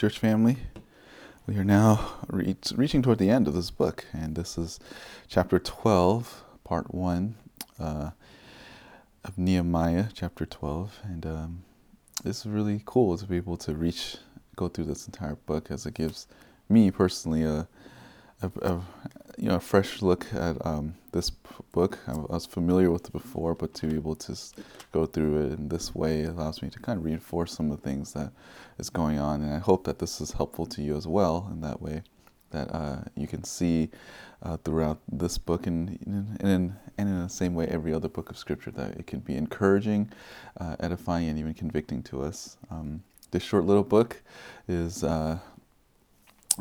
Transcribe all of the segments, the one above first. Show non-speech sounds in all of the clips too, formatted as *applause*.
Church family. We are now re- reaching toward the end of this book, and this is chapter 12, part 1 uh, of Nehemiah, chapter 12. And um, is really cool to be able to reach, go through this entire book as it gives me personally a, a, a you know, a fresh look at um, this book. I was familiar with it before, but to be able to go through it in this way allows me to kind of reinforce some of the things that is going on. And I hope that this is helpful to you as well in that way, that uh, you can see uh, throughout this book and, and, in, and in the same way every other book of Scripture that it can be encouraging, uh, edifying, and even convicting to us. Um, this short little book is uh,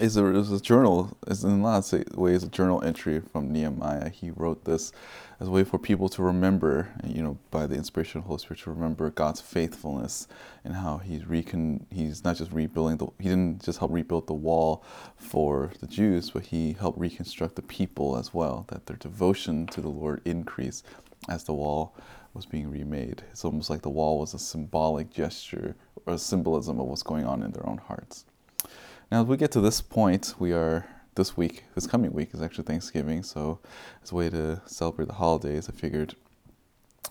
is a, is a journal, is in a lot of ways a journal entry from Nehemiah. He wrote this as a way for people to remember, you know, by the inspiration of the Holy Spirit, to remember God's faithfulness and how he's recon, he's not just rebuilding the, he didn't just help rebuild the wall for the Jews, but he helped reconstruct the people as well, that their devotion to the Lord increased as the wall was being remade. It's almost like the wall was a symbolic gesture or a symbolism of what's going on in their own hearts. Now, as we get to this point, we are this week, this coming week is actually Thanksgiving. So, as a way to celebrate the holidays, I figured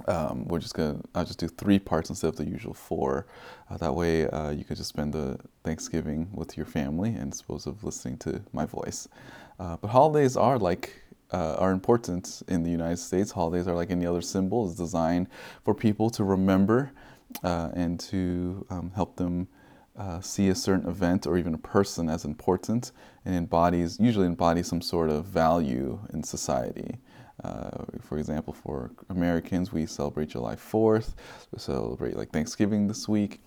um, we're just gonna I'll just do three parts instead of the usual four. Uh, that way, uh, you can just spend the Thanksgiving with your family and dispose of listening to my voice. Uh, but holidays are like uh, are important in the United States. Holidays are like any other symbol. It's designed for people to remember uh, and to um, help them uh, see a certain event or even a person as important and embodies, usually embodies some sort of value in society. Uh, for example, for Americans, we celebrate July 4th, we celebrate like Thanksgiving this week.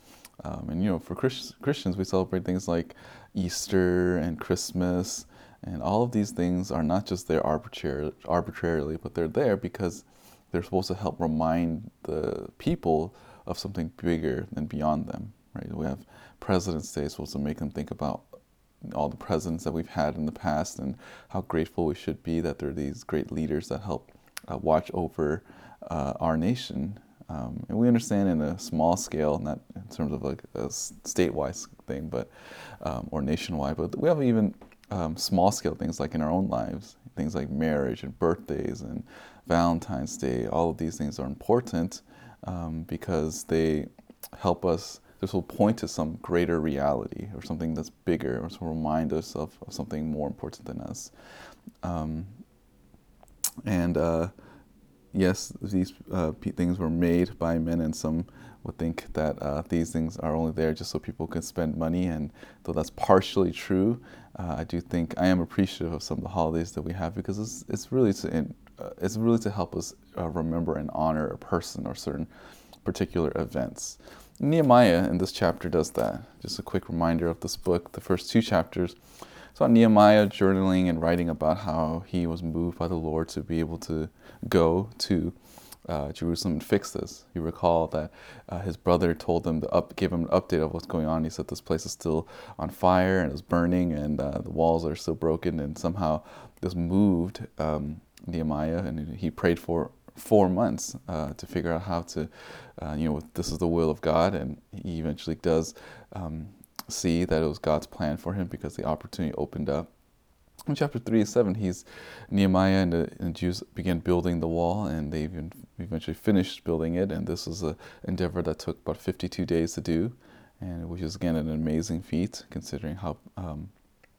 Um, and you know, for Christ- Christians, we celebrate things like Easter and Christmas. And all of these things are not just there arbitrary, arbitrarily, but they're there because they're supposed to help remind the people of something bigger and beyond them. Right? We have President's Day supposed to make them think about all the presidents that we've had in the past and how grateful we should be that there are these great leaders that help uh, watch over uh, our nation. Um, and we understand in a small scale, not in terms of like a statewide thing, but um, or nationwide, but we have even um, small scale things like in our own lives, things like marriage and birthdays and Valentine's Day. All of these things are important um, because they help us this will point to some greater reality or something that's bigger or to remind us of, of something more important than us. Um, and uh, yes, these uh, things were made by men, and some would think that uh, these things are only there just so people can spend money. And though that's partially true, uh, I do think I am appreciative of some of the holidays that we have because it's, it's really to uh, it's really to help us uh, remember and honor a person or certain particular events. Nehemiah in this chapter does that. Just a quick reminder of this book. The first two chapters on Nehemiah journaling and writing about how he was moved by the Lord to be able to go to uh, Jerusalem and fix this. You recall that uh, his brother told him to up, gave him an update of what's going on. He said this place is still on fire and is burning, and uh, the walls are still broken. And somehow this moved um, Nehemiah, and he prayed for four months uh, to figure out how to, uh, you know, this is the will of God, and he eventually does um, see that it was God's plan for him because the opportunity opened up. In chapter 3 and 7, he's Nehemiah and the, and Jews began building the wall, and they even eventually finished building it. And this was an endeavor that took about 52 days to do, and which is again an amazing feat considering how um,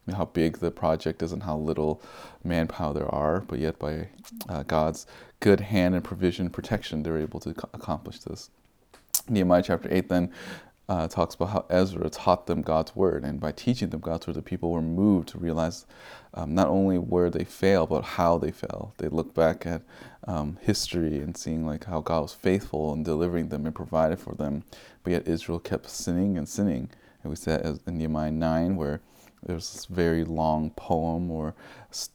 how big the project is and how little manpower there are, but yet by uh, God's good hand and provision, protection, they're able to accomplish this. Nehemiah chapter 8 then uh, talks about how Ezra taught them God's word, and by teaching them God's word, the people were moved to realize um, not only where they fail, but how they fell. They look back at um, history and seeing like how God was faithful in delivering them and provided for them, but yet Israel kept sinning and sinning. And we said in Nehemiah 9 where there's this very long poem or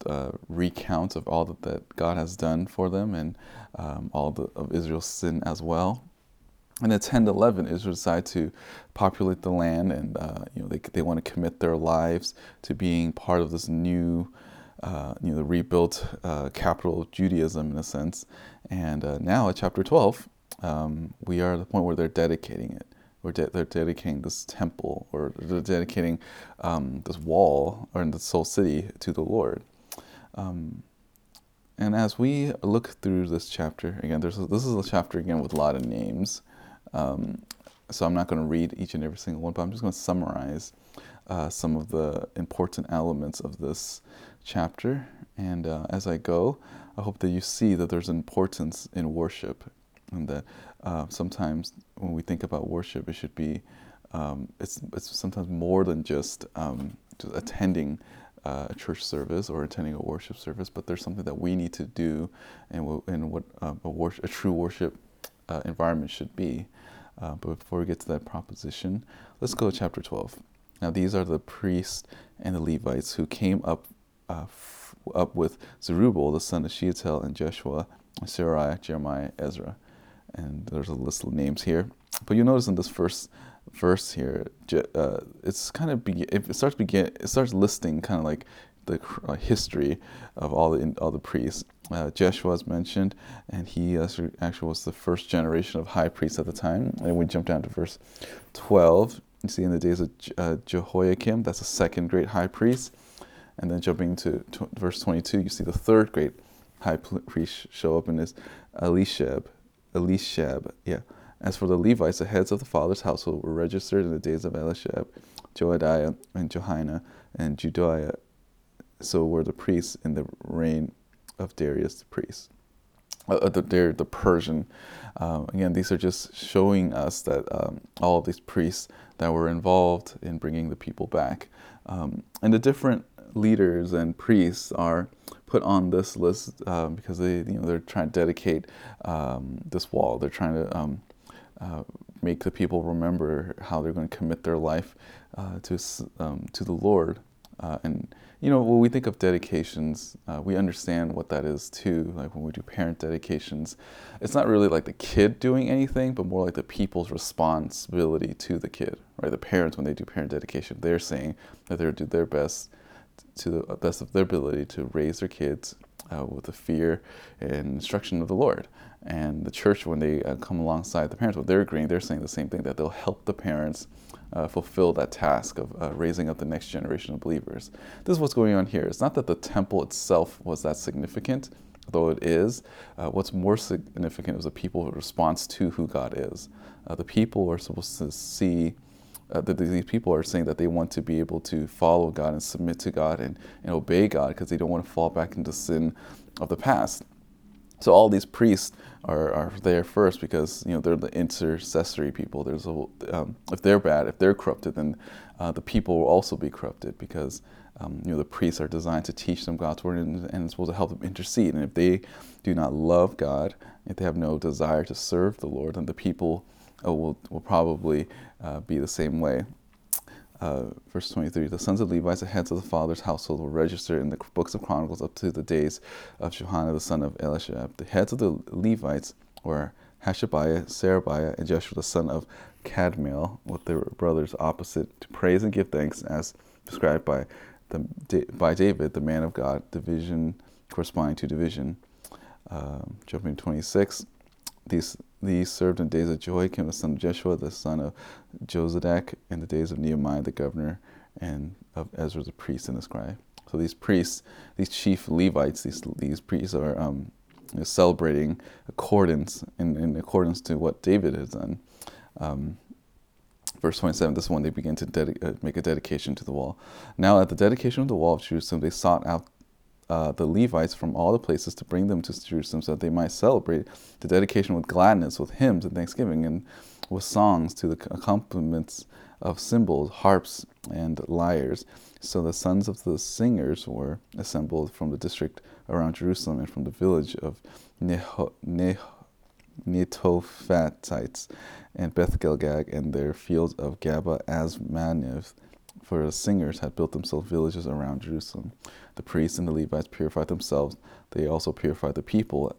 uh, recount of all that, that God has done for them and um, all the, of Israel's sin as well. And at 10 to 11, Israel decided to populate the land and uh, you know, they, they want to commit their lives to being part of this new, uh, you know, the rebuilt uh, capital of Judaism in a sense. And uh, now at chapter 12, um, we are at the point where they're dedicating it or de- they're dedicating this temple, or they're dedicating um, this wall or in the soul city to the Lord. Um, and as we look through this chapter, again, there's a, this is a chapter again with a lot of names. Um, so I'm not going to read each and every single one, but I'm just going to summarize uh, some of the important elements of this chapter. And uh, as I go, I hope that you see that there's importance in worship, and that uh, sometimes when we think about worship, it should be um, it's it's sometimes more than just, um, just attending uh, a church service or attending a worship service, but there's something that we need to do and, and what uh, a, worship, a, true worship uh, environment should be. Uh, but before we get to that proposition, let's go to chapter 12. Now, these are the priests and the Levites who came up uh, f- up with Zerubbabel, the son of Shealtiel, and Jeshua, Seraiah, Jeremiah, Ezra. And there's a list of names here. But you notice in this first verse here, uh, it's kind of be, it starts begin it starts listing kind of like the uh, history of all the all the priests. Uh, Jeshua is mentioned, and he actually was the first generation of high priests at the time. And we jump down to verse 12. You see, in the days of uh, Jehoiakim, that's the second great high priest. And then jumping to, to verse 22, you see the third great high priest show up in this Eliashib. Eliashib, yeah. As for the Levites, the heads of the father's household were registered in the days of Eliashib, Joiada, and Johanan, and Jaddua. So were the priests in the reign of Darius the priest. Uh, uh the, they're the Persian. Um, again, these are just showing us that um, all of these priests that were involved in bringing the people back. Um, and the different leaders and priests are put on this list uh, because they, you know, they're trying to dedicate um, this wall. They're trying to um, uh, make the people remember how they're going to commit their life uh, to um, to the Lord. Uh, and you know, when we think of dedications, uh, we understand what that is too. Like when we do parent dedications, it's not really like the kid doing anything, but more like the people's responsibility to the kid, right? The parents, when they do parent dedication, they're saying that they're do their best to the best of their ability to raise their kids uh, with the fear and instruction of the Lord. And the church, when they uh, come alongside the parents, what they're agreeing, they're saying the same thing that they'll help the parents uh, fulfill that task of uh, raising up the next generation of believers. This is what's going on here. It's not that the temple itself was that significant, though it is. Uh, what's more significant is the people's response to who God is. Uh, the people are supposed to see. Uh, that these people are saying that they want to be able to follow God and submit to God and, and obey God because they don't want to fall back into sin of the past. So all these priests are, are there first because you know they're the intercessory people. There's a um, if they're bad, if they're corrupted, then uh, the people will also be corrupted because um, you know the priests are designed to teach them God's word and, and supposed to help them intercede. And if they do not love God, if they have no desire to serve the Lord, then the people uh, will will probably uh, be the same way. Uh, verse 23 The sons of Levi, the heads of the father's household, were registered in the books of Chronicles up to the days of Johanan the son of Eliashib. The heads of the Levites were Hashabiah, Sherebiah, and Jeshua the son of Kadmiel, with their brothers opposite, to praise and give thanks as prescribed by, the, by David, the man of God, division corresponding to division. Um, jumping 26, these these served in days of Jehoiakim, the son of Jeshua, the son of Jozadak, in the days of Nehemiah, the governor, and of Ezra, the priest and the scribe. So these priests, these chief Levites, these these priests are um, celebrating accordance in, in accordance to what David has done. Um, verse 27, this is when they begin to dedi- uh, make a dedication to the wall. Now, at the dedication of the wall of Jerusalem, they sought out uh, the Levites from all the places to bring them to Jerusalem so that they might celebrate the dedication with gladness, with hymns and thanksgiving, and with songs to the accompaniments of cymbals, harps, and lyres. So the sons of the singers were assembled from the district around Jerusalem and from the village of Neho, Netophatites and Beth Gilgal and their fields of Gaba Azmaveth for the singers had built themselves villages around Jerusalem. The priests and the Levites purified themselves. They also purified the people,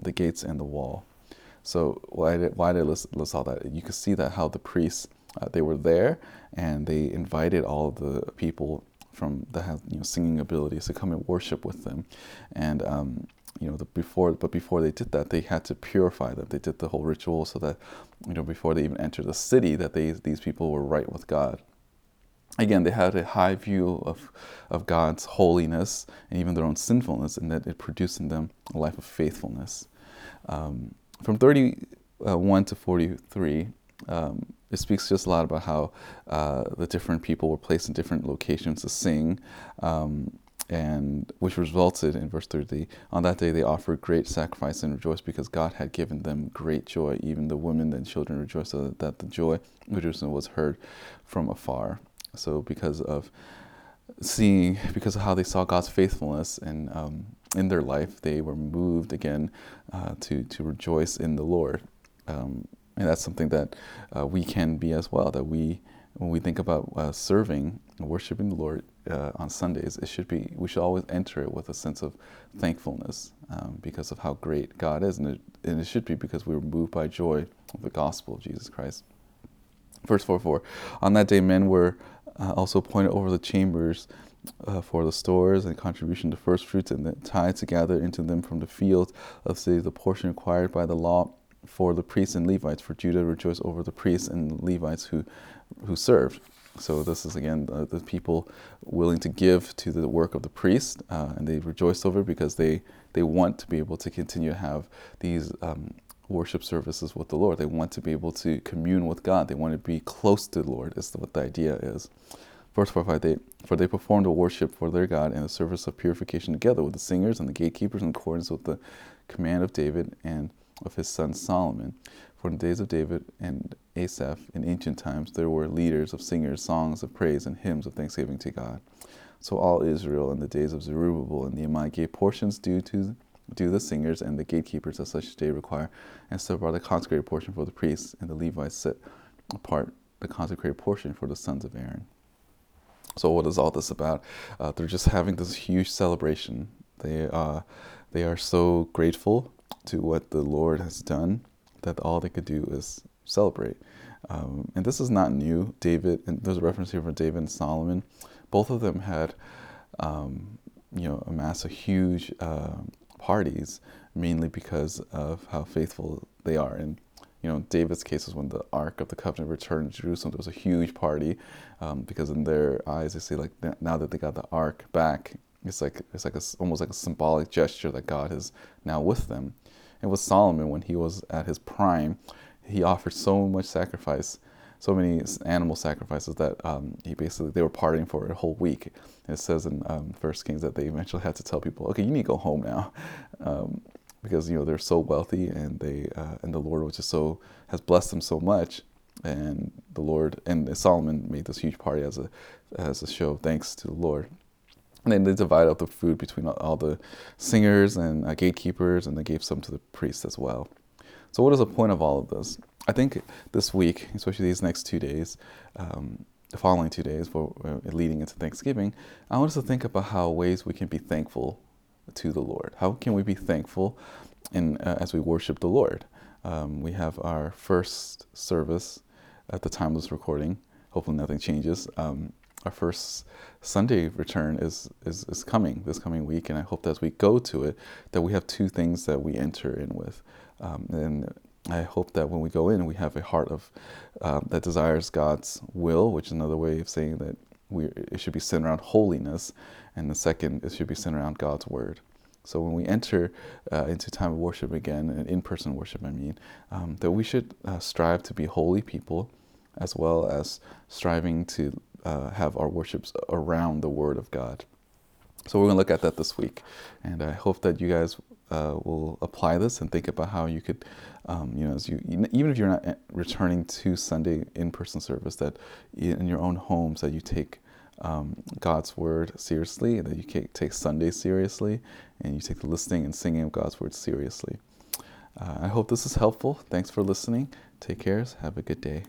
the gates, and the wall. So why did why did I list, list all that? You can see that how the priests uh, they were there and they invited all the people from that have you know singing abilities to come and worship with them, and um, you know, the before, but before they did that, they had to purify them. They did the whole ritual so that, you know, before they even entered the city, that they these people were right with God. Again, they had a high view of, of God's holiness and even their own sinfulness, and that it produced in them a life of faithfulness. Um, from 31 to 43, um, it speaks just a lot about how uh, the different people were placed in different locations to sing. Um, and which resulted in verse 30 on that day they offered great sacrifice and rejoiced because god had given them great joy even the women and children rejoiced so that the joy of jerusalem was heard from afar so because of seeing because of how they saw god's faithfulness and um, in their life they were moved again uh, to to rejoice in the lord um, and that's something that uh, we can be as well that we when we think about uh, serving and worshiping the Lord uh, on Sundays, it should be we should always enter it with a sense of thankfulness um, because of how great God is, and it, and it should be because we were moved by joy of the gospel of Jesus Christ. Verse 4 4 On that day, men were uh, also appointed over the chambers uh, for the stores and contribution to first fruits, and the tithe to gather into them from the fields of the, the portion required by the law for the priests and Levites. For Judah rejoiced over the priests and Levites who who served. So this is again the, people willing to give to the work of the priest, uh, and they rejoice over because they they want to be able to continue to have these um, worship services with the Lord. They want to be able to commune with God. They want to be close to the Lord. Is what the idea is. Verse 4 5, they, for they performed a worship for their God and the service of purification together with the singers and the gatekeepers in accordance with the command of David and of his son Solomon. For in the days of David and Asaph in ancient times, there were leaders of singers, songs of praise, and hymns of thanksgiving to God. So all Israel in the days of Zerubbabel and Nehemiah gave portions due to due the singers and the gatekeepers as such day require, and set apart the consecrated portion for the priests, and the Levites set apart the consecrated portion for the sons of Aaron. So what is all this about? Uh, they're just having this huge celebration. They uh, they are so grateful to what the Lord has done that all they could do is celebrate. Um, and this is not new. David, and there's a reference here for David and Solomon. Both of them had, um, you know, amassed a huge uh, parties, mainly because of how faithful they are. And you know, David's case was when the Ark of the Covenant returned to Jerusalem. There was a huge party um, because in their eyes, they see like now that they got the Ark back, it's like it's like a, almost like a symbolic gesture that God is now with them. It was Solomon when he was at his prime. He offered so much sacrifice, so many animal sacrifices that um, he basically they were partying for a whole week. It says in um, First Kings that they eventually had to tell people, "Okay, you need to go home now," *laughs* um, because you know they're so wealthy and they uh, and the Lord was just so has blessed them so much. And the Lord and Solomon made this huge party as a as a show of thanks to the Lord. And then they divided up the food between all the singers and uh, gatekeepers, and they gave some to the priests as well. So, what is the point of all of this? I think this week, especially these next two days, um, the following two days, for uh, leading into Thanksgiving, I want us to think about how ways we can be thankful to the Lord. How can we be thankful in, uh, as we worship the Lord? Um, we have our first service at the time of this recording. Hopefully, nothing changes. Um, our first Sunday return is, is, is coming this coming week, and I hope that as we go to it, that we have two things that we enter in with. Um, and I hope that when we go in, we have a heart of uh, that desires God's will, which is another way of saying that we it should be centered around holiness, and the second it should be centered around God's word. So when we enter uh, into time of worship again, and in-person worship, I mean, um, that we should uh, strive to be holy people, as well as striving to uh, have our worships around the Word of God. So we're going to look at that this week, and I hope that you guys uh, will apply this and think about how you could, um, you know, as you even if you're not uh, returning to Sunday in-person service, that in your own homes that you take um, God's word seriously, that you take Sunday seriously, and you take the listening and singing of God's word seriously. Uh, I hope this is helpful. Thanks for listening. Take care. Have a good day.